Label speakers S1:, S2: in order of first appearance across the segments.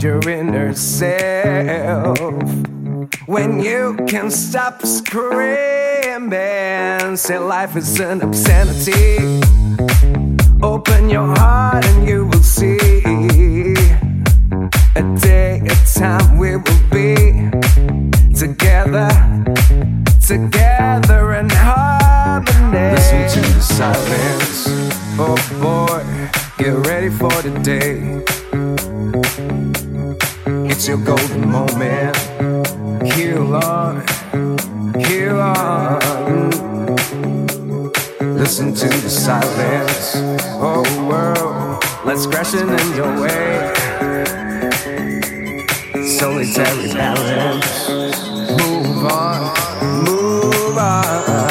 S1: find your inner self when you can stop screaming. Say life is an it's your golden moment. Heal on, heal on. Listen to the silence. Oh, world, let's crash it in your way. Solitary balance. Move on, move on.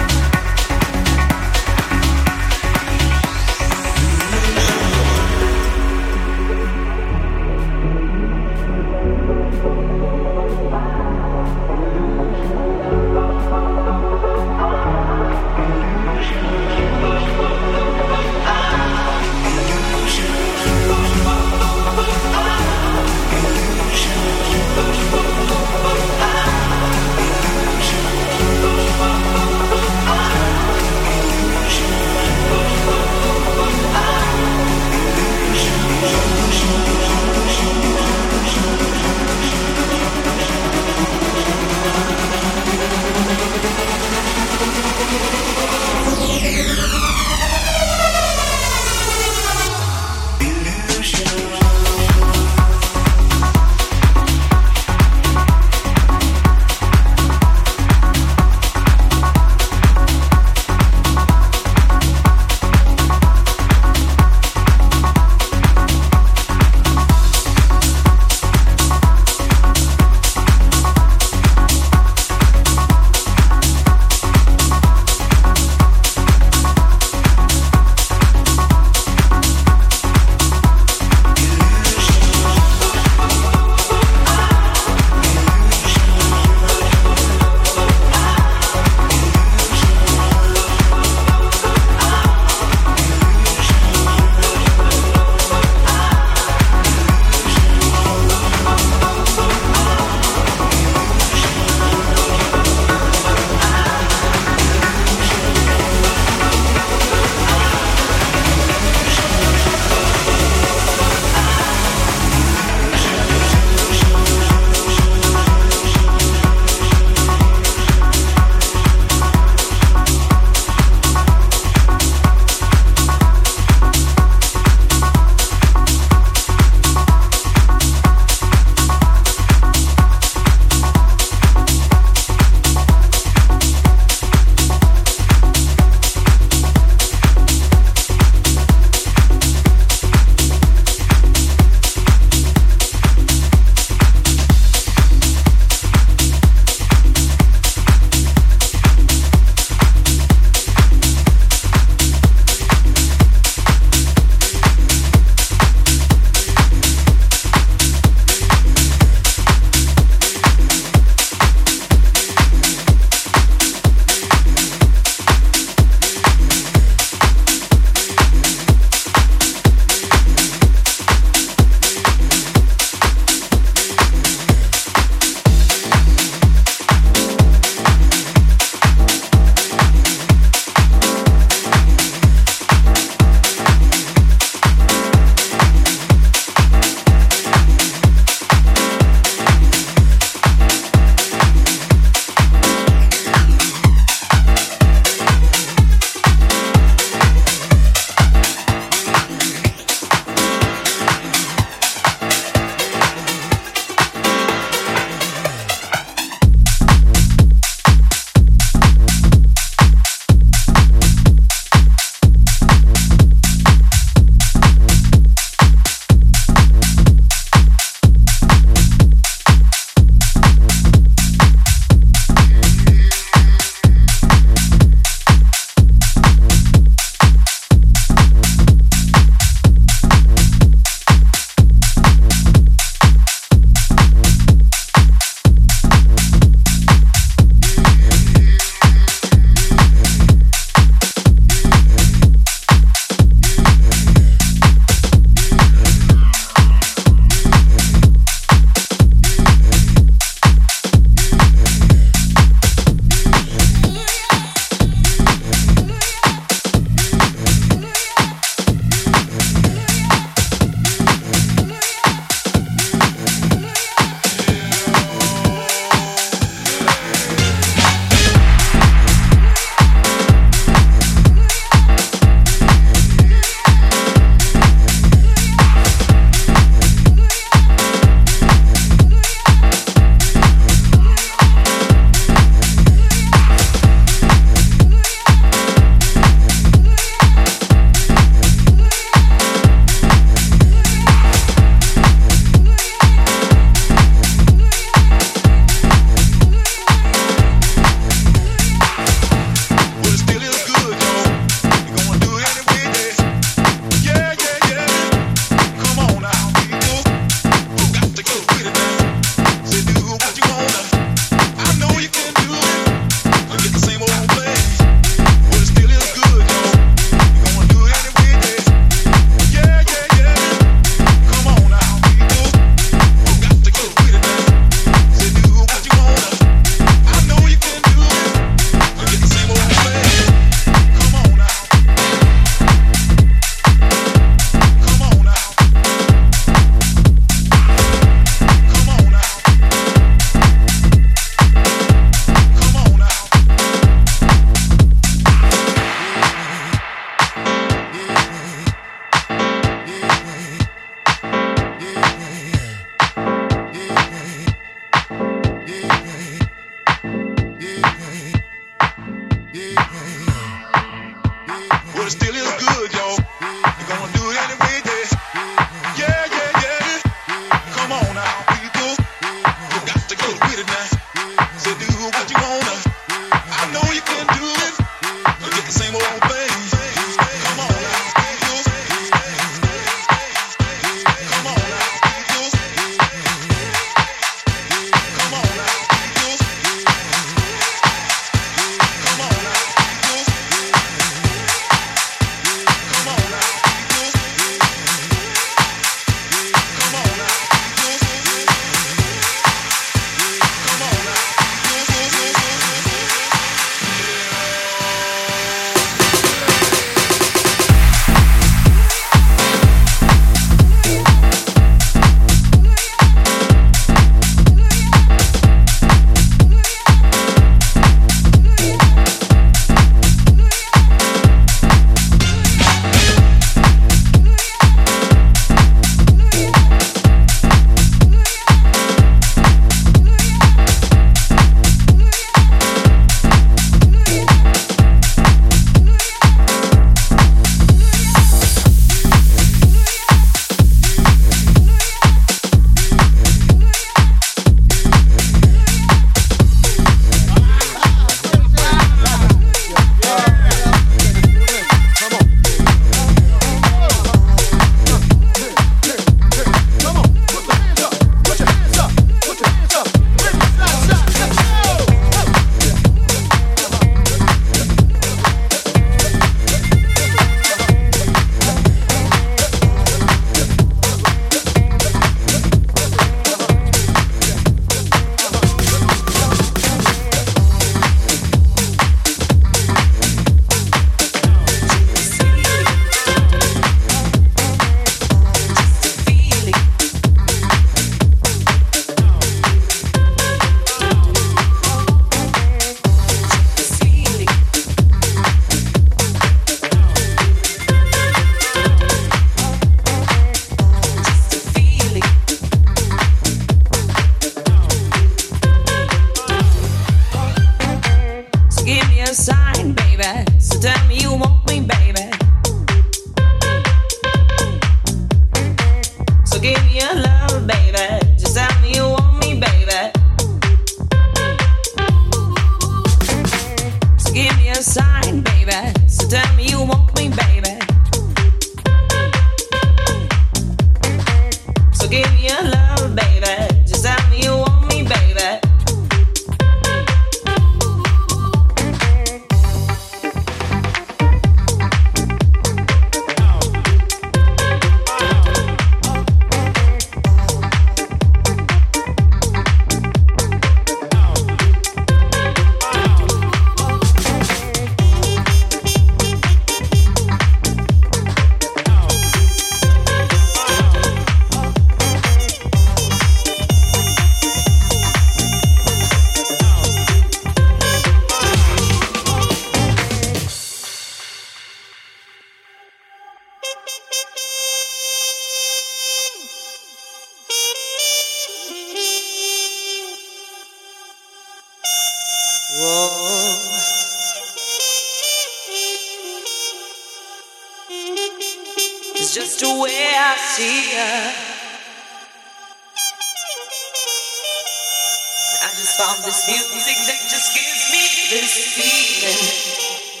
S2: Found this music that just gives me this feeling.